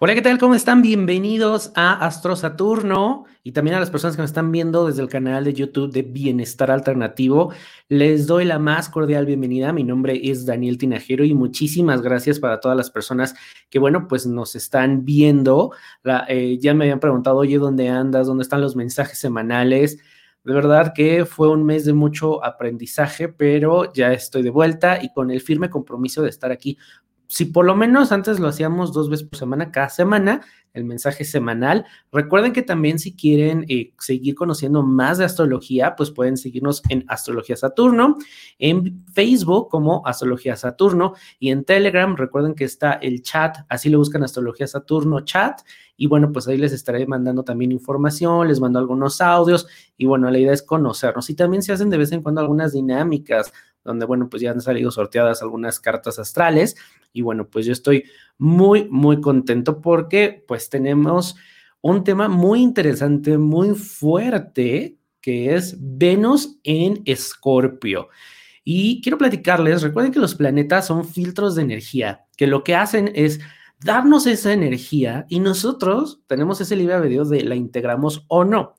Hola, ¿qué tal? ¿Cómo están? Bienvenidos a Astro Saturno y también a las personas que me están viendo desde el canal de YouTube de Bienestar Alternativo. Les doy la más cordial bienvenida. Mi nombre es Daniel Tinajero y muchísimas gracias para todas las personas que, bueno, pues nos están viendo. La, eh, ya me habían preguntado, oye, ¿dónde andas? ¿Dónde están los mensajes semanales? De verdad que fue un mes de mucho aprendizaje, pero ya estoy de vuelta y con el firme compromiso de estar aquí si por lo menos antes lo hacíamos dos veces por semana, cada semana, el mensaje semanal. Recuerden que también si quieren eh, seguir conociendo más de astrología, pues pueden seguirnos en Astrología Saturno, en Facebook como Astrología Saturno y en Telegram. Recuerden que está el chat, así lo buscan Astrología Saturno chat. Y bueno, pues ahí les estaré mandando también información, les mando algunos audios y bueno, la idea es conocernos. Y también se hacen de vez en cuando algunas dinámicas donde, bueno, pues ya han salido sorteadas algunas cartas astrales. Y bueno, pues yo estoy muy, muy contento porque pues tenemos un tema muy interesante, muy fuerte, que es Venus en Escorpio. Y quiero platicarles, recuerden que los planetas son filtros de energía, que lo que hacen es darnos esa energía y nosotros tenemos ese libre albedrío de la integramos o no.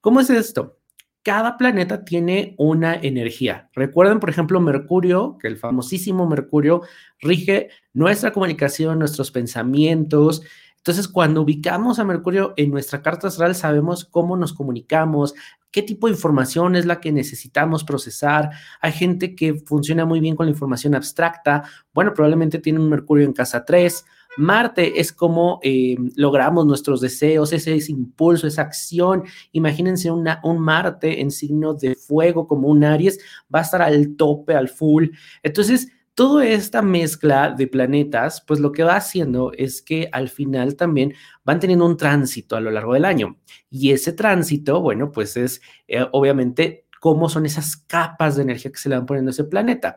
¿Cómo es esto? Cada planeta tiene una energía. Recuerden, por ejemplo, Mercurio, que el famosísimo Mercurio rige nuestra comunicación, nuestros pensamientos. Entonces, cuando ubicamos a Mercurio en nuestra carta astral, sabemos cómo nos comunicamos, qué tipo de información es la que necesitamos procesar. Hay gente que funciona muy bien con la información abstracta. Bueno, probablemente tiene un Mercurio en casa 3 Marte es como eh, logramos nuestros deseos, ese, impulso, esa acción. Imagínense un Marte en signo de fuego como un Aries, va a estar al tope, al full. Entonces, toda esta mezcla de planetas, pues lo que va haciendo es que al final también van teniendo un tránsito a lo largo del año. Y ese tránsito, bueno, pues es eh, obviamente cómo son esas capas de energía que se le van poniendo a ese planeta.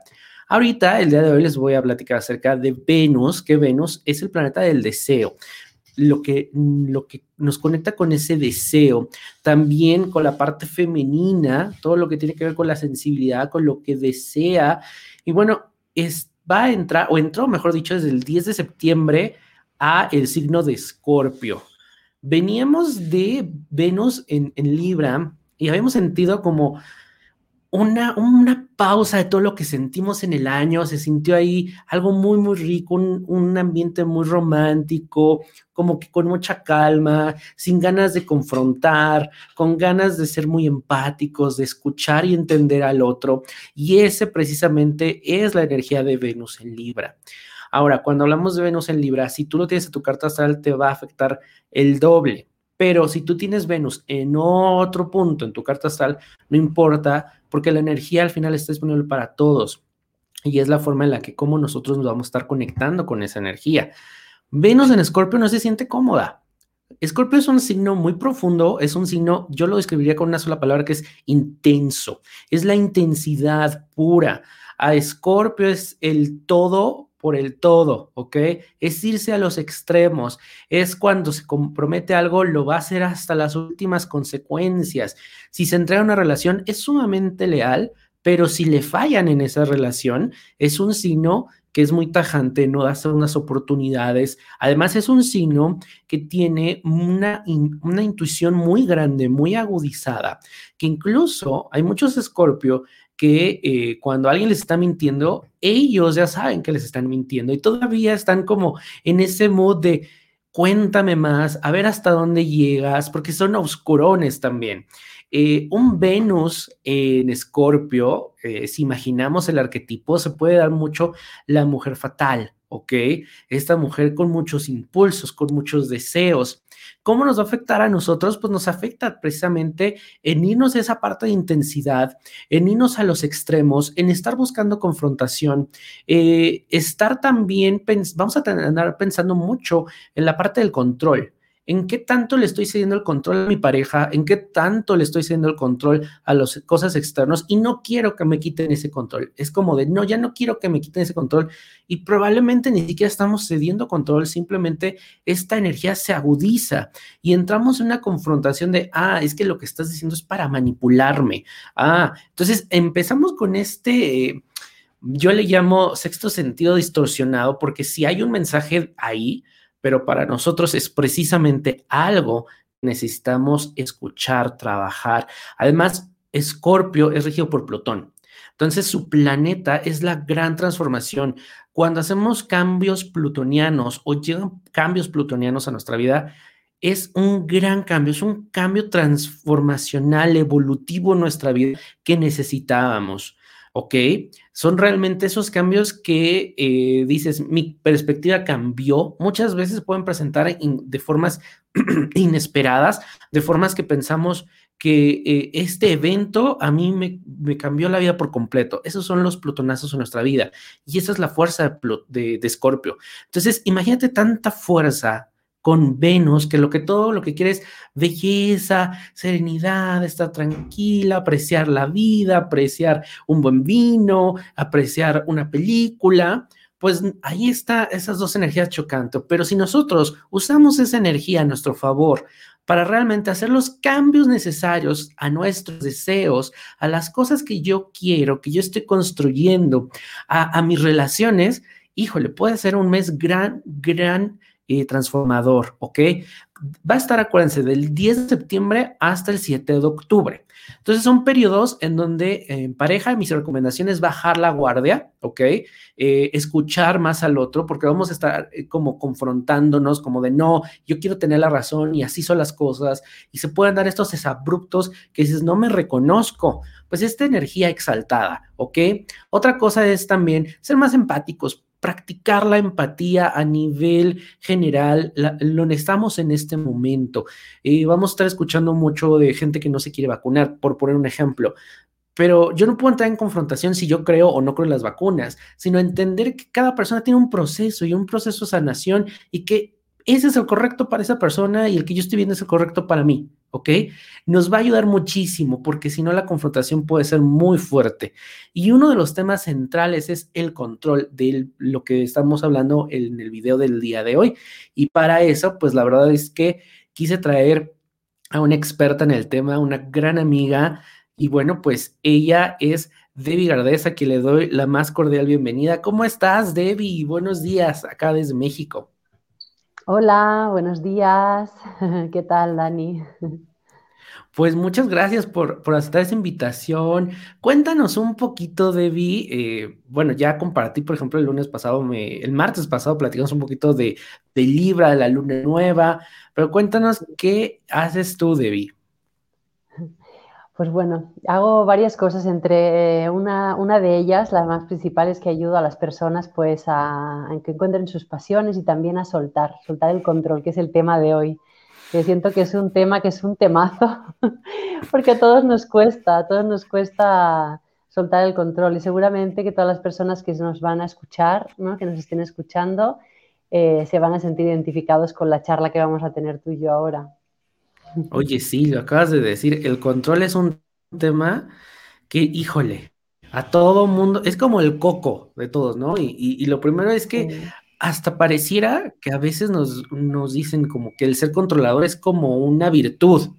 Ahorita, el día de hoy, les voy a platicar acerca de Venus, que Venus es el planeta del deseo. Lo que, lo que nos conecta con ese deseo, también con la parte femenina, todo lo que tiene que ver con la sensibilidad, con lo que desea. Y bueno, es, va a entrar, o entró, mejor dicho, desde el 10 de septiembre a el signo de Escorpio. Veníamos de Venus en, en Libra y habíamos sentido como una, una pausa de todo lo que sentimos en el año, se sintió ahí algo muy, muy rico, un, un, ambiente muy romántico, como que con mucha calma, sin ganas de confrontar, con ganas de ser muy empáticos, de escuchar y entender al otro. Y ese precisamente es la energía de Venus en Libra. Ahora, cuando hablamos de Venus en Libra, si tú lo tienes en tu carta astral, te va a afectar el doble. Pero si tú tienes Venus en otro punto en tu carta astral, no importa, porque la energía al final está disponible para todos y es la forma en la que como nosotros nos vamos a estar conectando con esa energía. Venus en Escorpio no se siente cómoda. Escorpio es un signo muy profundo, es un signo, yo lo describiría con una sola palabra que es intenso, es la intensidad pura. A Escorpio es el todo por el todo, ¿ok? Es irse a los extremos, es cuando se compromete algo, lo va a hacer hasta las últimas consecuencias. Si se entrega una relación, es sumamente leal, pero si le fallan en esa relación, es un signo que es muy tajante, no da unas oportunidades. Además, es un signo que tiene una, una intuición muy grande, muy agudizada, que incluso hay muchos escorpio que eh, cuando alguien les está mintiendo, ellos ya saben que les están mintiendo y todavía están como en ese mood de cuéntame más, a ver hasta dónde llegas, porque son oscurones también. Eh, un Venus en Escorpio, eh, si imaginamos el arquetipo, se puede dar mucho la mujer fatal, ¿ok? Esta mujer con muchos impulsos, con muchos deseos. ¿Cómo nos va a afectar a nosotros? Pues nos afecta precisamente en irnos a esa parte de intensidad, en irnos a los extremos, en estar buscando confrontación, eh, estar también, vamos a andar pensando mucho en la parte del control en qué tanto le estoy cediendo el control a mi pareja, en qué tanto le estoy cediendo el control a las cosas externas y no quiero que me quiten ese control. Es como de, no, ya no quiero que me quiten ese control y probablemente ni siquiera estamos cediendo control, simplemente esta energía se agudiza y entramos en una confrontación de, ah, es que lo que estás diciendo es para manipularme. Ah, entonces empezamos con este... yo le llamo sexto sentido distorsionado porque si hay un mensaje ahí, pero para nosotros es precisamente algo que necesitamos escuchar, trabajar. Además, Escorpio es regido por Plutón. Entonces, su planeta es la gran transformación. Cuando hacemos cambios plutonianos o llegan cambios plutonianos a nuestra vida, es un gran cambio, es un cambio transformacional, evolutivo en nuestra vida que necesitábamos. ¿ok? Son realmente esos cambios que eh, dices, mi perspectiva cambió. Muchas veces pueden presentar de formas inesperadas, de formas que pensamos que eh, este evento a mí me, cambió la vida por completo. Esos son los plutonazos en nuestra vida y esa es la fuerza de, de Scorpio. Entonces, imagínate tanta fuerza con Venus, que lo que todo lo que quiere es belleza, serenidad, estar tranquila, apreciar la vida, apreciar un buen vino, apreciar una película, pues ahí está esas dos energías chocando. Pero si nosotros usamos esa energía a nuestro favor para realmente hacer los cambios necesarios a nuestros deseos, a las cosas que yo quiero, que yo estoy construyendo, a, a mis relaciones, híjole, puede ser un mes gran, gran transformador, ¿ok? Va a estar, acuérdense, del 10 de septiembre hasta el 7 de octubre. Entonces son periodos en donde en pareja mis recomendación es bajar la guardia, ¿ok? Eh, escuchar más al otro, porque vamos a estar eh, como confrontándonos, como de no, yo quiero tener la razón y así son las cosas, y se pueden dar estos desabruptos que dices, no me reconozco, pues esta energía exaltada, ¿ok? Otra cosa es también ser más empáticos, practicar la empatía a nivel general, lo necesitamos en este momento. Eh, vamos a estar escuchando mucho de gente que no se quiere vacunar, por poner un ejemplo. Pero yo no puedo entrar en confrontación si yo creo o no creo en las vacunas, sino entender que cada persona tiene un proceso y un proceso de sanación y que ese es el correcto para esa persona y el que yo estoy viendo es el correcto para mí, ¿ok? Nos va a ayudar muchísimo porque si no la confrontación puede ser muy fuerte. Y uno de los temas centrales es el control de lo que estamos hablando en el video del día de hoy. Y para eso, pues la verdad es que quise traer a una experta en el tema, una gran amiga. Y bueno, pues ella es Debbie Gardesa, a quien le doy la más cordial bienvenida. ¿Cómo estás, Debbie? Buenos días, acá desde México. Hola, buenos días. ¿Qué tal, Dani? Pues muchas gracias por, por aceptar esa invitación. Cuéntanos un poquito, Debbie. Eh, bueno, ya compartí, por ejemplo, el lunes pasado, me, el martes pasado platicamos un poquito de, de Libra, de la luna nueva, pero cuéntanos qué haces tú, Debbie. Pues bueno, hago varias cosas. Entre una, una, de ellas, la más principal, es que ayudo a las personas pues a, que encuentren sus pasiones y también a soltar, soltar el control, que es el tema de hoy. Que siento que es un tema que es un temazo, porque a todos nos cuesta, a todos nos cuesta soltar el control. Y seguramente que todas las personas que nos van a escuchar, ¿no? que nos estén escuchando, eh, se van a sentir identificados con la charla que vamos a tener tú y yo ahora. Oye, sí, lo acabas de decir, el control es un tema que, híjole, a todo mundo, es como el coco de todos, ¿no? Y, lo primero es que hasta pareciera que a veces nos, nos, dicen como que el ser controlador es como una virtud,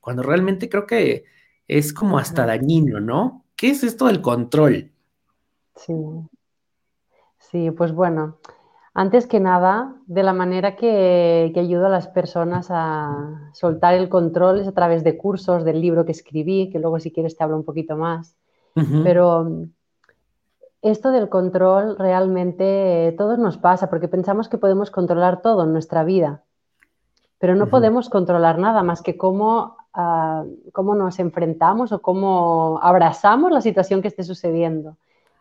cuando realmente creo que es como hasta dañino, ¿no? ¿Qué es esto del control? Sí, sí, pues bueno, antes que nada, de la manera que, que, ayudo a las personas a soltar el control es a través de cursos, del libro que escribí, que luego si quieres te hablo un poquito más. Pero esto del control realmente todos nos pasa porque pensamos que podemos controlar todo en nuestra vida, pero no podemos controlar nada más que cómo, uh, cómo nos enfrentamos o cómo abrazamos la situación que esté sucediendo.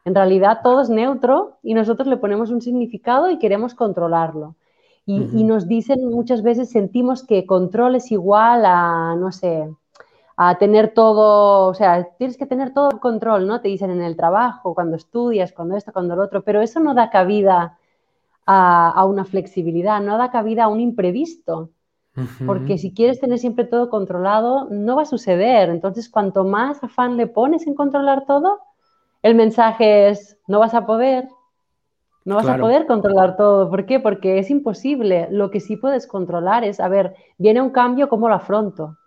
En realidad todo es neutro y nosotros le ponemos un significado y queremos controlarlo. Y, uh -huh. y, nos dicen muchas veces, sentimos que control es igual a, no sé, a tener todo, o sea, tienes que tener todo control, ¿no? Te dicen en el trabajo, cuando estudias, cuando esto, cuando lo otro, pero eso no da cabida a, a una flexibilidad, no da cabida a un imprevisto. Uh -huh. Porque si quieres tener siempre todo controlado, no va a suceder. Entonces, cuanto más afán le pones en controlar todo, el mensaje es, no vas a poder, no vas claro. a poder controlar todo. ¿Por qué? Porque es imposible. Lo que sí puedes controlar es, a ver, viene un cambio, ¿cómo lo afronto?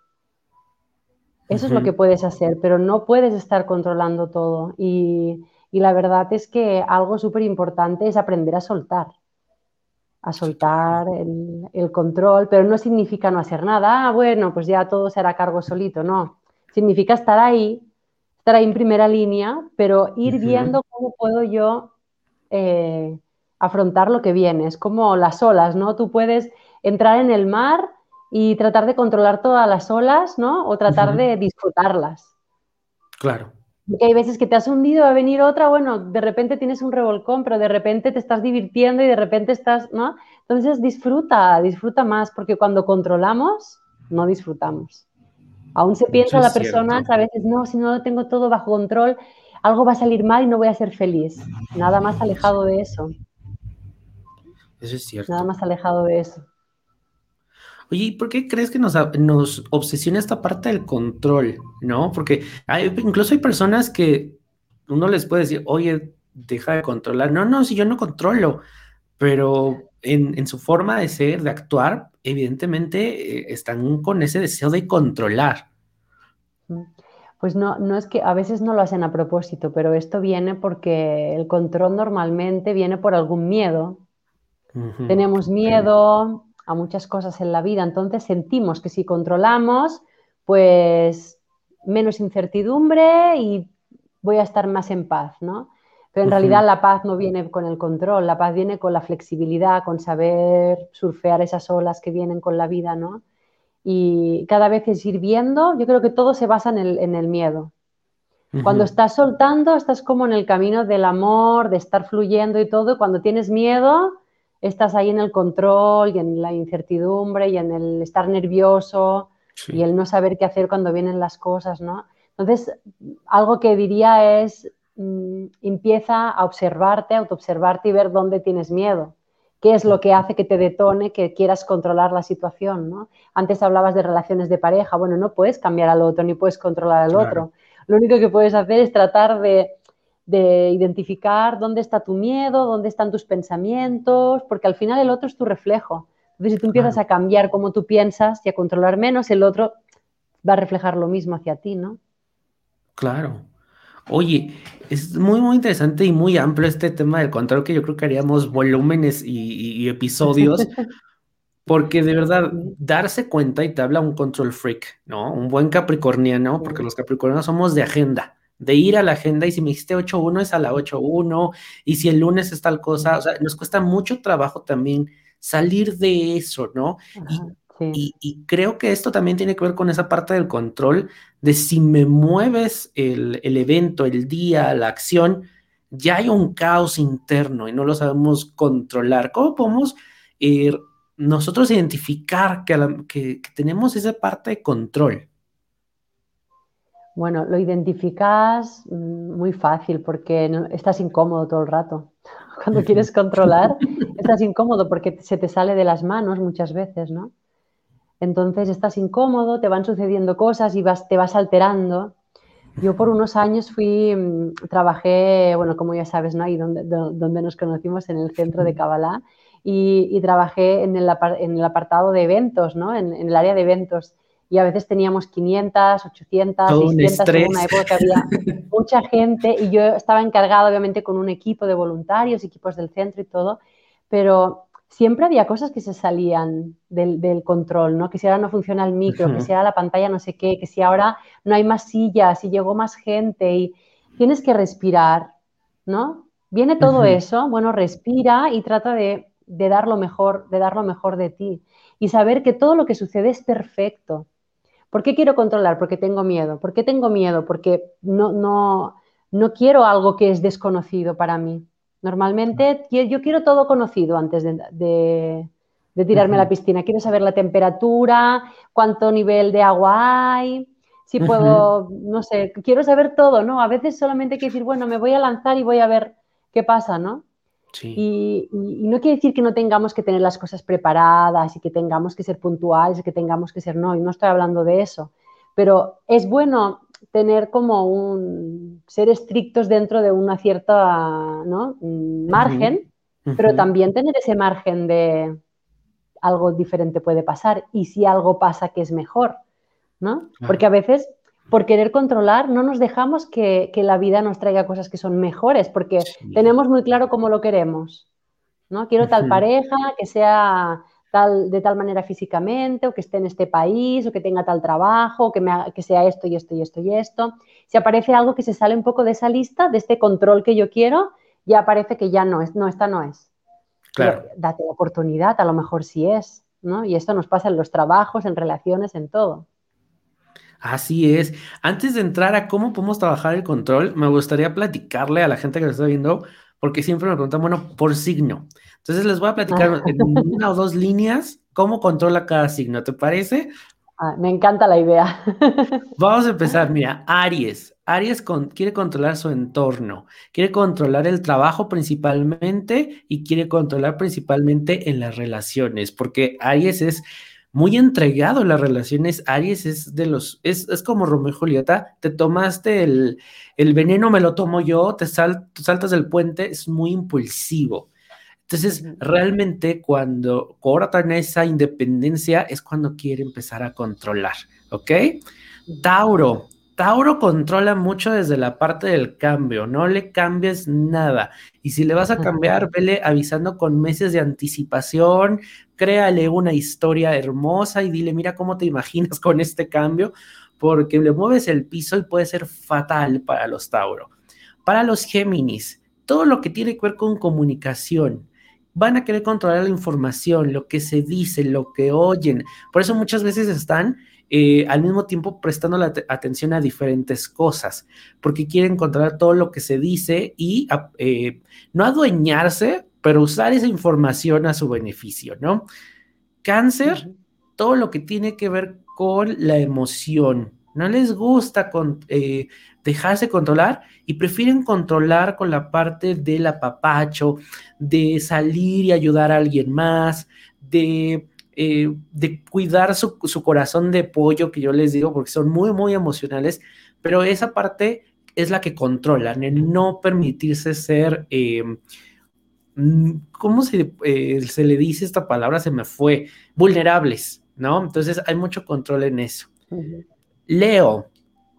Eso uh -huh. es lo que puedes hacer, pero no puedes estar controlando todo. Y, y la verdad es que algo súper importante es aprender a soltar. a soltar el, control, pero no significa no hacer nada, ah, bueno, pues ya todo se hará cargo solito, no. Significa estar ahí, estar ahí en primera línea, pero ir viendo cómo puedo yo eh, afrontar lo que viene. Es como las olas, ¿no? Tú puedes entrar en el mar y tratar de controlar todas las olas, ¿no? O tratar de disfrutarlas. Claro. Porque hay veces que te has hundido, va a venir otra, bueno, de repente tienes un revolcón, pero de repente te estás divirtiendo y de repente estás, ¿no? Entonces disfruta, disfruta más, porque cuando controlamos, no disfrutamos. Aún se piensa la persona, a veces, no, si no lo tengo todo bajo control, algo va a salir mal y no voy a ser feliz. Nada más alejado de eso. Eso es cierto. Nada más alejado de eso. Oye, ¿por qué crees que nos, obsesiona esta parte del control? ¿No? Porque incluso hay personas que uno les puede decir, oye, deja de controlar. No, no, si yo no controlo, pero en, su forma de ser, de actuar, evidentemente eh, están con ese deseo de controlar. Pues no, no es que a veces no lo hacen a propósito, pero esto viene porque el control normalmente viene por algún miedo. Tenemos miedo, a muchas cosas en la vida. Entonces sentimos que si controlamos, pues menos incertidumbre y voy a estar más en paz, ¿no? Pero en realidad la paz no viene con el control, la paz viene con la flexibilidad, con saber surfear esas olas que vienen con la vida, ¿no? Y cada vez es ir viendo, yo creo que todo se basa en el, miedo. Cuando estás soltando, estás como en el camino del amor, de estar fluyendo y todo, cuando tienes miedo, estás ahí en el control y en la incertidumbre y en el estar nervioso y el no saber qué hacer cuando vienen las cosas, ¿no? Entonces, algo que diría es, mm, empieza a observarte, autoobservarte y ver dónde tienes miedo. ¿Qué es lo que hace que te detone, que quieras controlar la situación? ¿no? Antes hablabas de relaciones de pareja. Bueno, no puedes cambiar al otro ni puedes controlar al otro. Lo único que puedes hacer es tratar de de identificar dónde está tu miedo, dónde están tus pensamientos, porque al final el otro es tu reflejo. Entonces, si tú empiezas a cambiar cómo tú piensas y a controlar menos, el otro va a reflejar lo mismo hacia ti, ¿no? Claro. Oye, es muy, muy interesante y muy amplio este tema del control que yo creo que haríamos volúmenes y, episodios, porque de verdad, darse cuenta y te habla un control freak, ¿no? Un buen capricorniano, porque los capricornianos somos de agenda de ir a la agenda y si me dijiste 8.1 es a la 8.1 y si el lunes es tal cosa, o sea, nos cuesta mucho trabajo también salir de eso, ¿no? y, creo que esto también tiene que ver con esa parte del control de si me mueves el, evento, el día, la acción, ya hay un caos interno y no lo sabemos controlar. ¿Cómo podemos eh, nosotros identificar que tenemos esa parte de control? Bueno, lo identificas mm, muy fácil porque estás incómodo todo el rato. Cuando quieres controlar, estás incómodo porque se te sale de las manos muchas veces, ¿no? Entonces estás incómodo, te van sucediendo cosas y vas, te vas alterando. Yo por unos años fui, mm, trabajé, bueno, como ya sabes, ¿no? Ahí donde, donde nos conocimos, en el centro de Kabbalah, y, trabajé en el, en el, apartado de eventos, ¿no? En, en el área de eventos y a veces teníamos 500, 800, 600 en una época había mucha gente y yo estaba encargada obviamente con un equipo de voluntarios, equipos del centro y todo, pero siempre había cosas que se salían del, control, ¿no? Que si ahora no funciona el micro, que si ahora la pantalla no sé qué, que si ahora no hay más sillas y llegó más gente y tienes que respirar, ¿no? Viene todo eso, bueno, respira y trata de, de dar lo mejor, de dar lo mejor de ti y saber que todo lo que sucede es perfecto, ¿Por qué quiero controlar? Porque tengo miedo. ¿Por qué tengo miedo? Porque no, no, no quiero algo que es desconocido para mí. Normalmente yo quiero todo conocido antes de, tirarme a la piscina. Quiero saber la temperatura, cuánto nivel de agua hay, si puedo, no sé, quiero saber todo, ¿no? A veces solamente hay que decir, bueno, me voy a lanzar y voy a ver qué pasa, ¿no? Y, no quiere decir que no tengamos que tener las cosas preparadas y que tengamos que ser puntuales y que tengamos que ser no, y no estoy hablando de eso, pero es bueno tener como un ser estrictos dentro de una cierta ¿no? margen, pero también tener ese margen de algo diferente puede pasar y si algo pasa que es mejor, ¿no? Porque a veces por querer controlar, no nos dejamos que, la vida nos traiga cosas que son mejores, porque tenemos muy claro cómo lo queremos. ¿no? Quiero tal pareja que sea tal, de tal manera físicamente, o que esté en este país, o que tenga tal trabajo, o que, me, que sea esto y esto y esto y esto. Si aparece algo que se sale un poco de esa lista, de este control que yo quiero, ya parece que ya no es, no, esta no es. Claro. date la oportunidad, a lo mejor sí es, ¿no? Y esto nos pasa en los trabajos, en relaciones, en todo. Así es. Antes de entrar a cómo podemos trabajar el control, me gustaría platicarle a la gente que lo está viendo, porque siempre me preguntan, bueno, por signo. Entonces les voy a platicar en una o dos líneas cómo controla cada signo, ¿te parece? Ah, me encanta la idea. Vamos a empezar, mira, Aries. Aries quiere controlar su entorno, quiere controlar el trabajo principalmente y quiere controlar principalmente en las relaciones, porque Aries es muy entregado en las relaciones. Aries es de los, es, como Romeo y Julieta, te tomaste el, veneno, me lo tomo yo, te saltas del puente, es muy impulsivo. Entonces, realmente cuando cobra esa independencia es cuando quiere empezar a controlar, ¿ok? Tauro. Tauro controla mucho desde la parte del cambio, no le cambies nada. Y si le vas a cambiar, vele avisando con meses de anticipación, créale una historia hermosa y dile, mira cómo te imaginas con este cambio, porque le mueves el piso y puede ser fatal para los Tauro. Para los Géminis, todo lo que tiene que ver con comunicación, van a querer controlar la información, lo que se dice, lo que oyen. Por eso muchas veces están eh, al mismo tiempo prestando la atención a diferentes cosas, porque quieren controlar todo lo que se dice y eh, no adueñarse, pero usar esa información a su beneficio, ¿no? Cáncer, todo lo que tiene que ver con la emoción. No les gusta con, eh, dejarse controlar y prefieren controlar con la parte del apapacho, de salir y ayudar a alguien más, de, eh, de cuidar su, corazón de pollo, que yo les digo, porque son muy, muy emocionales, pero esa parte es la que controlan, el no permitirse ser, eh, mm, ¿cómo se, eh, se le dice esta palabra? Se me fue, vulnerables, ¿no? Entonces hay mucho control en eso. Leo,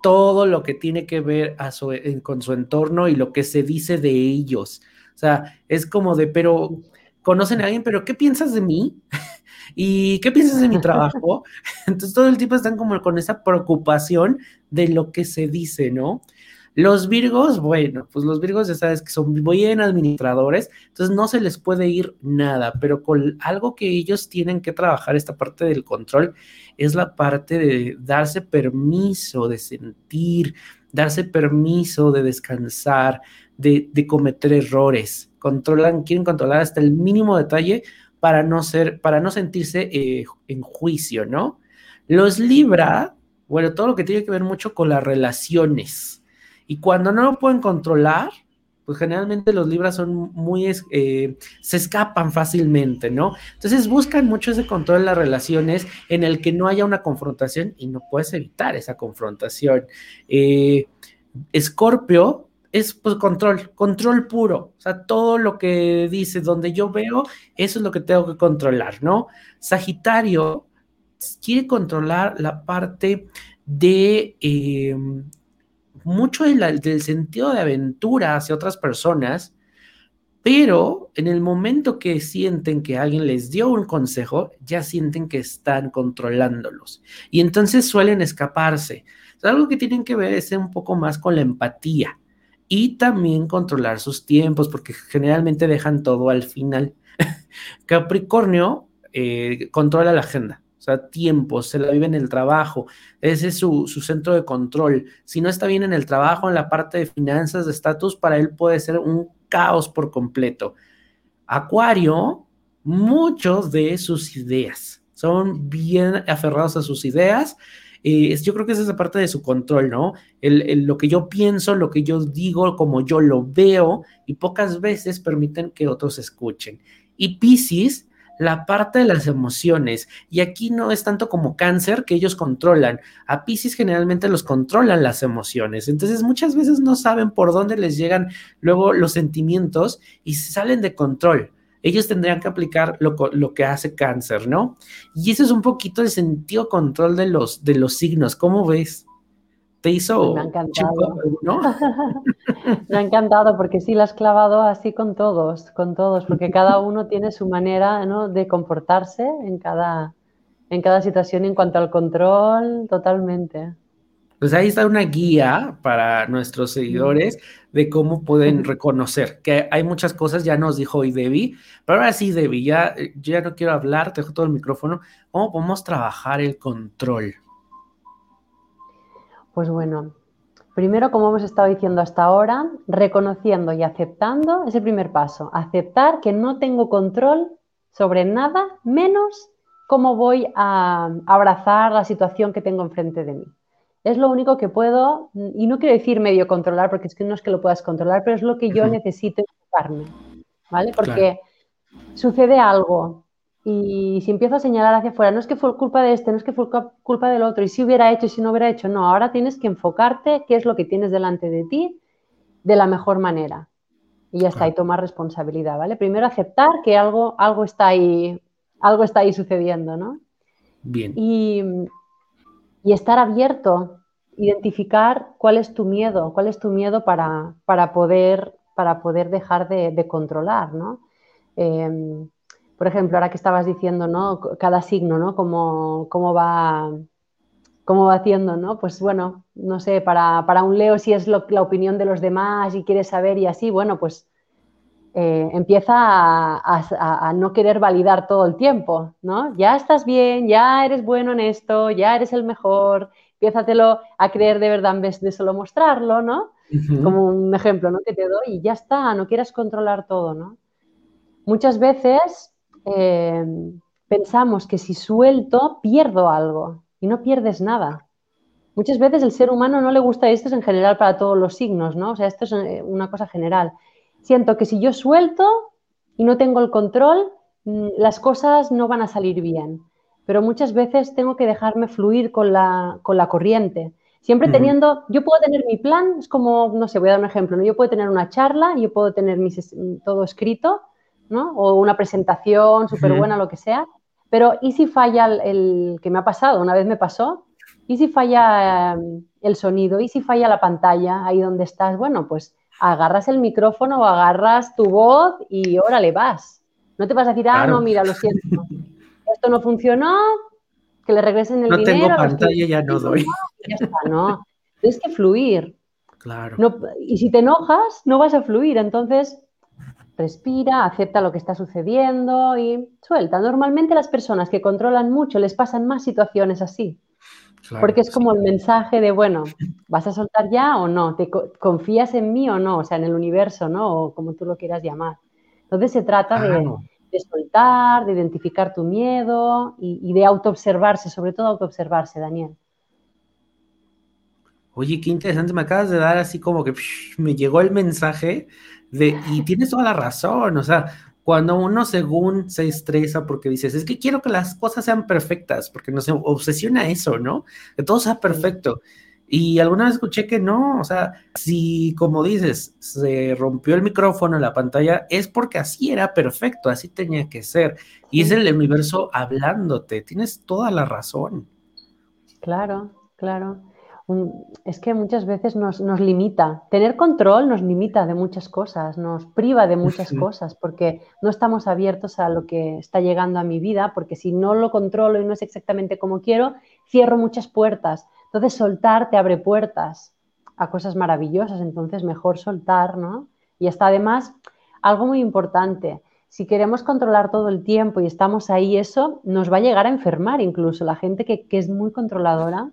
todo lo que tiene que ver con su entorno y lo que se dice de ellos. O sea, es como de, pero conocen a alguien, pero ¿qué piensas de mí? ¿Y qué piensas de mi trabajo? Entonces todo el tiempo están como con esa preocupación de lo que se dice, ¿no? Los Virgos, bueno, pues los Virgos ya sabes que son bien administradores, entonces no se les puede ir nada, pero con algo que ellos tienen que trabajar, esta parte del control, es la parte de darse permiso de sentir, darse permiso de descansar, de, cometer errores. Controlan, quieren controlar hasta el mínimo detalle para no ser, para no sentirse eh, en juicio, ¿no? Los Libra, bueno, todo lo que tiene que ver mucho con las relaciones y cuando no lo pueden controlar, pues generalmente los libras son muy, eh, se escapan fácilmente, ¿no? Entonces buscan mucho ese control de las relaciones en el que no haya una confrontación y no puedes evitar esa confrontación. Escorpio eh, es pues control, control puro, o sea, todo lo que dice, donde yo veo, eso es lo que tengo que controlar, ¿no? Sagitario quiere controlar la parte de em, mucho del sentido de aventura hacia otras personas, pero en el momento que sienten que alguien les dio un consejo, ya sienten que están controlándolos. Y entonces suelen escaparse. algo que tienen que ver es un poco más con la empatía y también controlar sus tiempos, porque generalmente dejan todo al final. Capricornio eh, controla la agenda sea, tiempo, se la vive en el trabajo, ese es su, centro de control. Si no está bien en el trabajo, en la parte de finanzas, de estatus, para él puede ser un caos por completo. Acuario, muchos de sus ideas son bien aferrados a sus ideas. Eh, yo creo que esa es la parte de su control, ¿no? lo que yo pienso, lo que yo digo, como yo lo veo, y pocas veces permiten que otros escuchen. Y Pisces la parte de las emociones. Y aquí no es tanto como cáncer que ellos controlan. A Pisces generalmente los controlan las emociones. Entonces muchas veces no saben por dónde les llegan luego los sentimientos y salen de control. Ellos tendrían que aplicar lo, que hace cáncer, ¿no? Y eso es un poquito el sentido control de los, de los signos. ¿Cómo ves? ¿Te hizo? Me ha encantado. ¿no? me ha encantado porque sí, la has clavado así con todos, con todos, porque cada uno tiene su manera de comportarse en cada, en cada situación en cuanto al control, totalmente. Pues ahí está una guía para nuestros seguidores de cómo pueden reconocer que hay muchas cosas, ya nos dijo hoy Debbie, pero ahora sí, Debbie, ya, ya no quiero hablar, te dejo todo el micrófono. ¿Cómo podemos trabajar el control? Pues bueno, primero, como hemos estado diciendo hasta ahora, reconociendo y aceptando es el primer paso. Aceptar que no tengo control sobre nada, menos cómo voy a abrazar la situación que tengo enfrente de mí. Es lo único que puedo, y no quiero decir medio controlar, porque es que no es que lo puedas controlar, pero es lo que yo necesito enfocarme, ¿vale? Porque sucede algo, y si empiezo a señalar hacia afuera, no es que fue culpa de este, no es que fue culpa del otro, y si hubiera hecho, y si no hubiera hecho, no, ahora tienes que enfocarte qué es lo que tienes delante de ti de la mejor manera. Y ya está, y tomar responsabilidad, ¿vale? Primero aceptar que algo, algo está ahí, algo está ahí sucediendo, ¿no? Bien. Y, estar abierto, identificar cuál es tu miedo, cuál es tu miedo para, para, poder, para poder dejar de, controlar, ¿no? Em, por ejemplo, ahora que estabas diciendo, ¿no? Cada signo, ¿no? Cómo, cómo va, cómo va haciendo, ¿no? Pues bueno, no sé, para, un Leo si es la opinión de los demás y quieres saber y así, bueno, pues eh, empieza a, no querer validar todo el tiempo, ¿no? Ya estás bien, ya eres bueno en esto, ya eres el mejor, empiézatelo a creer de verdad en vez de solo mostrarlo, ¿no? Como un ejemplo, ¿no? Que te doy y ya está, no quieras controlar todo, ¿no? Muchas veces Em, pensamos que si suelto pierdo algo y no pierdes nada. Muchas veces el ser humano no le gusta esto es en general para todos los signos, ¿no? O sea, esto es eh, una cosa general. Siento que si yo suelto y no tengo el control, mm, las cosas no van a salir bien. Pero muchas veces tengo que dejarme fluir con la, con la corriente. Siempre teniendo, yo puedo tener mi plan, es como, no sé, voy a dar un ejemplo, ¿no? yo puedo tener una charla, yo puedo tener mis, todo escrito, o una presentación súper buena, lo que sea. Pero, ¿y si falla el, que me ha pasado? Una vez me pasó. ¿Y si falla em, el sonido? ¿Y si falla la pantalla ahí donde estás? Bueno, pues agarras el micrófono o agarras tu voz y órale, vas. No te vas a decir, ah, no, mira, lo siento. Esto no funcionó, que le regresen el dinero. No tengo pantalla, ya no doy. Ya está, no. Tienes que fluir. Claro. y si te enojas, no vas a fluir. Entonces, respira, acepta lo que está sucediendo y suelta. Normalmente las personas que controlan mucho les pasan más situaciones así. Porque es como el mensaje de, bueno, ¿vas a soltar ya o no? ¿Te confías en mí o no? O sea, en el universo, ¿no? O como tú lo quieras llamar. Entonces se trata de, soltar, de identificar tu miedo y, y de autoobservarse, sobre todo autoobservarse, Daniel. Oye, qué interesante, me acabas de dar así como que me llegó el mensaje y tienes toda la razón, o sea, cuando uno según se estresa porque dices, es que quiero que las cosas sean perfectas, porque nos obsesiona eso, ¿no? Que todo sea perfecto. Y alguna vez escuché que no, o sea, si como dices, se rompió el micrófono la pantalla, es porque así era perfecto, así tenía que ser. Y es el universo hablándote, tienes toda la razón. Claro, claro es que muchas veces nos, limita. Tener control nos limita de muchas cosas, nos priva de muchas cosas, porque no estamos abiertos a lo que está llegando a mi vida, porque si no lo controlo y no es exactamente como quiero, cierro muchas puertas. Entonces soltar te abre puertas a cosas maravillosas, entonces mejor soltar, ¿no? Y está además algo muy importante. Si queremos controlar todo el tiempo y estamos ahí, eso nos va a llegar a enfermar incluso. La gente que, que es muy controladora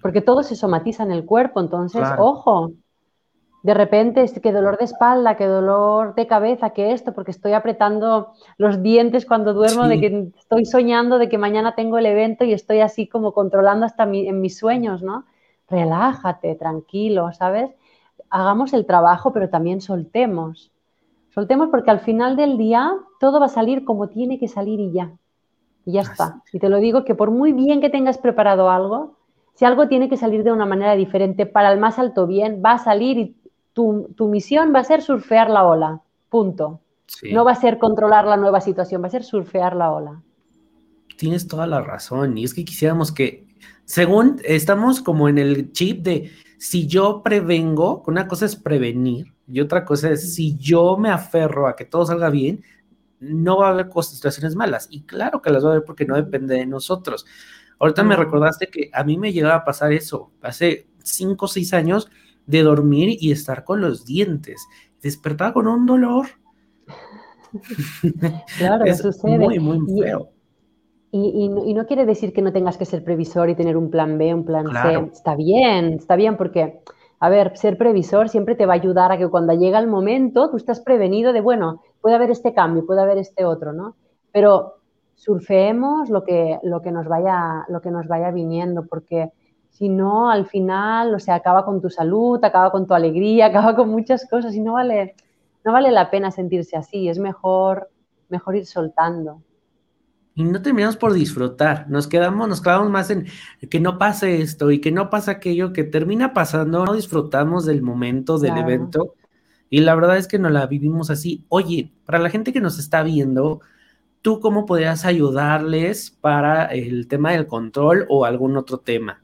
porque todo se somatiza en el cuerpo, entonces, ojo, de repente, qué dolor de espalda, qué dolor de cabeza, qué esto, porque estoy apretando los dientes cuando duermo, de que estoy soñando de que mañana tengo el evento y estoy así como controlando hasta en mis sueños, ¿no? Relájate, tranquilo, ¿sabes? Hagamos el trabajo, pero también soltemos. Soltemos porque al final del día todo va a salir como tiene que salir y ya. Y ya está. Y te lo digo que por muy bien que tengas preparado algo, si algo tiene que salir de una manera diferente para el más alto bien, va a salir y tu, misión va a ser surfear la ola. Punto. No va a ser controlar la nueva situación, va a ser surfear la ola. Tienes toda la razón. Y es que quisiéramos que según estamos como en el chip de si yo prevengo, una cosa es prevenir y otra cosa es si yo me aferro a que todo salga bien, no va a haber situaciones malas. Y claro que las va a haber porque no depende de nosotros. Ahorita me recordaste que a mí me llegaba a pasar eso hace cinco o seis años de dormir y estar con los dientes. Despertaba con un dolor. Claro, es sucede. Muy, muy feo. Y, no, quiere decir que no tengas que ser previsor y tener un plan B, un plan C. Está bien, está bien porque, a ver, ser previsor siempre te va a ayudar a que cuando llega el momento tú estás prevenido de, bueno, puede haber este cambio, puede haber este otro, ¿no? Pero surfeemos lo que, lo que, nos, vaya, lo que nos vaya viniendo, porque si no, al final, o sea, acaba con tu salud, acaba con tu alegría, acaba con muchas cosas y no vale, no vale la pena sentirse así, es mejor, mejor ir soltando. Y no terminamos por disfrutar, nos quedamos, nos clavamos más en que no pase esto y que no pasa aquello que termina pasando, no disfrutamos del momento, del evento, y la verdad es que no la vivimos así. Oye, para la gente que nos está viendo, ¿tú cómo podrías ayudarles para el tema del control o algún otro tema?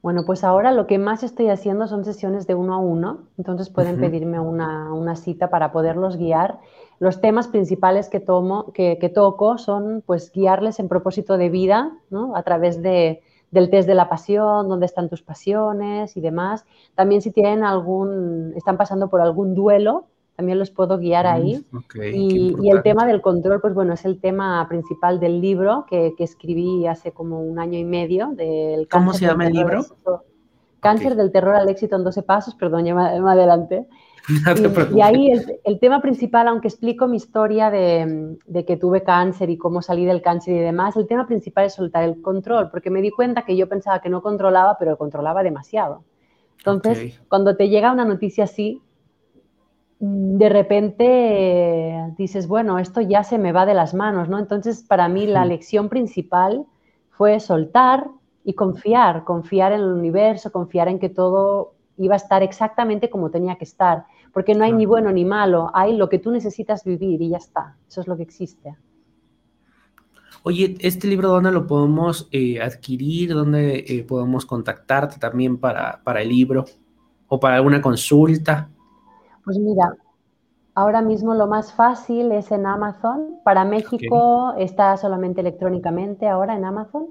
Bueno, pues ahora lo que más estoy haciendo son sesiones de uno a uno, entonces pueden pedirme una, una, cita para poderlos guiar los temas principales que, tomo, que, toco son pues guiarles en propósito de vida, ¿no? A través de, del test de la pasión, dónde están tus pasiones y demás. También si tienen algún, están pasando por algún duelo, también los puedo guiar mm, ahí. y, el tema del control, pues bueno, es el tema principal del libro que, escribí hace como un año y medio. Del ¿Cómo se llama el libro? Cáncer del terror al éxito en 12 pasos, perdón, ya más adelante. y, ahí el, tema principal, aunque explico mi historia de, que tuve cáncer y cómo salí del cáncer y demás, el tema principal es soltar el control, porque me di cuenta que yo pensaba que no controlaba, pero controlaba demasiado. Entonces, cuando te llega una noticia así, de repente dices, bueno, esto ya se me va de las manos, ¿no? Entonces, para mí la lección principal fue soltar y confiar, confiar en el universo, confiar en que todo iba a estar exactamente como tenía que estar porque no hay ni bueno ni malo, hay lo que tú necesitas vivir y ya está, eso es lo que existe. Oye, ¿este libro dónde lo podemos eh, adquirir? ¿Dónde eh, podemos contactarte también para, para el libro o para alguna consulta? Pues mira, ahora mismo lo más fácil es en Amazon. Para México está solamente electrónicamente ahora en Amazon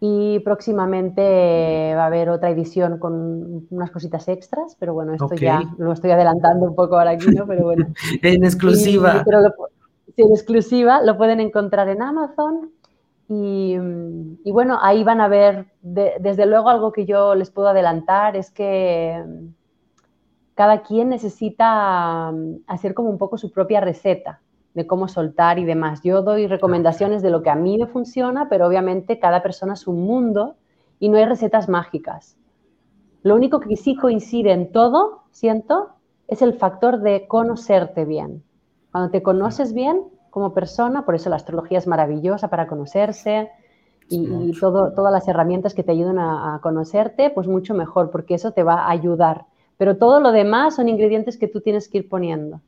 y próximamente va a haber otra edición con unas cositas extras, pero bueno, esto ya lo estoy adelantando un poco ahora aquí, ¿no? Pero bueno. en exclusiva. sí, en exclusiva, lo pueden encontrar en Amazon. Y, bueno, ahí van a ver, desde luego algo que yo les puedo adelantar es que cada quien necesita hacer como un poco su propia receta de cómo soltar y demás. Yo doy recomendaciones de lo que a mí me funciona, pero obviamente cada persona es un mundo y no hay recetas mágicas. Lo único que sí coincide en todo, siento, es el factor de conocerte bien. Cuando te conoces bien como persona, por eso la astrología es maravillosa para conocerse y, todo, todas las herramientas que te ayudan a, a conocerte, pues mucho mejor, porque eso te va a ayudar. Pero todo lo demás son ingredientes que tú tienes que ir poniendo.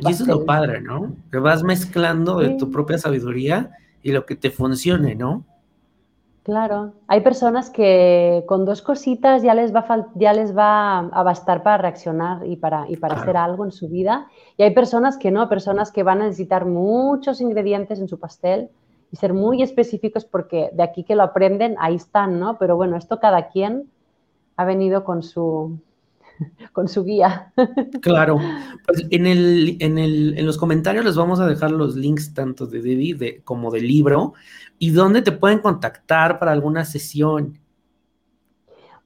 Y eso es lo padre, ¿no? Que vas mezclando de tu propia sabiduría y lo que te funcione, ¿no? Claro, hay personas que con dos cositas ya les va a, ya les va a bastar para reaccionar y para, y para hacer algo en su vida. Y hay personas que no, personas que van a necesitar muchos ingredientes en su pastel y ser muy específicos porque de aquí que lo aprenden, ahí están, ¿no? Pero bueno, esto cada quien ha venido con su, con su guía. Claro. Pues en, el, en, el, en los comentarios les vamos a dejar los links tanto de Debbie de, como del libro y dónde te pueden contactar para alguna sesión.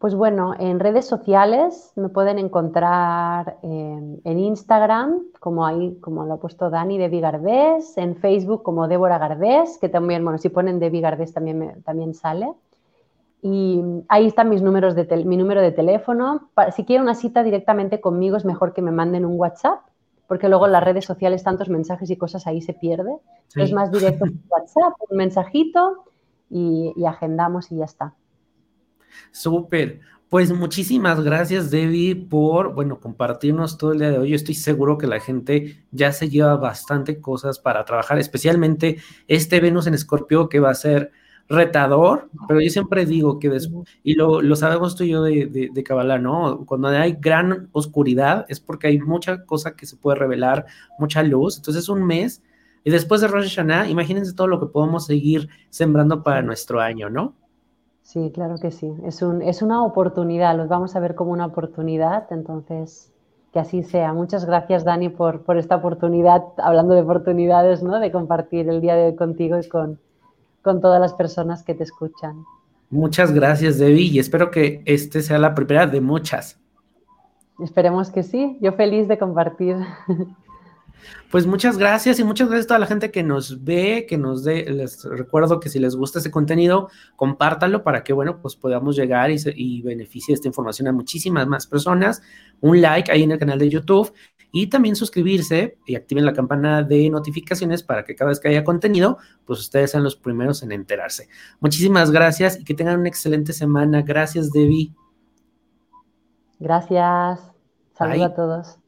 Pues bueno, en redes sociales me pueden encontrar en, Instagram, como ahí, como lo ha puesto Dani, Debbie Gardés, en Facebook como Débora Gardés, que también, bueno, si ponen Debbie Gardés también, también sale. Y ahí están mis números de mi número de teléfono. si quieren una cita directamente conmigo, es mejor que me manden un WhatsApp, porque luego en las redes sociales tantos mensajes y cosas ahí se pierde. Es más directo WhatsApp, un mensajito y, agendamos y ya está. Súper. Pues muchísimas gracias, Debbie, por, bueno, compartirnos todo el día de hoy. Yo estoy seguro que la gente ya se lleva bastante cosas para trabajar, especialmente este Venus en Escorpio que va a ser retador, pero yo siempre digo que después, y lo, lo, sabemos tú y yo de, de, de Kabbalah, ¿no? Cuando hay gran oscuridad es porque hay mucha cosa que se puede revelar, mucha luz. Entonces, un mes, y después de Rosh Hashanah, imagínense todo lo que podemos seguir sembrando para nuestro año, ¿no? Sí, claro que sí. Es, un, es una oportunidad, los vamos a ver como una oportunidad, entonces que así sea. Muchas gracias, Dani, por, por esta oportunidad, hablando de oportunidades, ¿no? De compartir el día de hoy contigo y con, con todas las personas que te escuchan. Muchas gracias, Debbie, y espero que este sea la primera de muchas. Esperemos que sí. Yo feliz de compartir. Pues muchas gracias y muchas gracias a toda la gente que nos ve, que nos dé, les recuerdo que si les gusta este contenido, compártanlo para que, bueno, pues podamos llegar y, y beneficie esta información a muchísimas más personas. Un like ahí en el canal de YouTube y también suscribirse y activen la campana de notificaciones para que cada vez que haya contenido, pues ustedes sean los primeros en enterarse. Muchísimas gracias y que tengan una excelente semana. Gracias, Debbie. Gracias. Saludos a todos.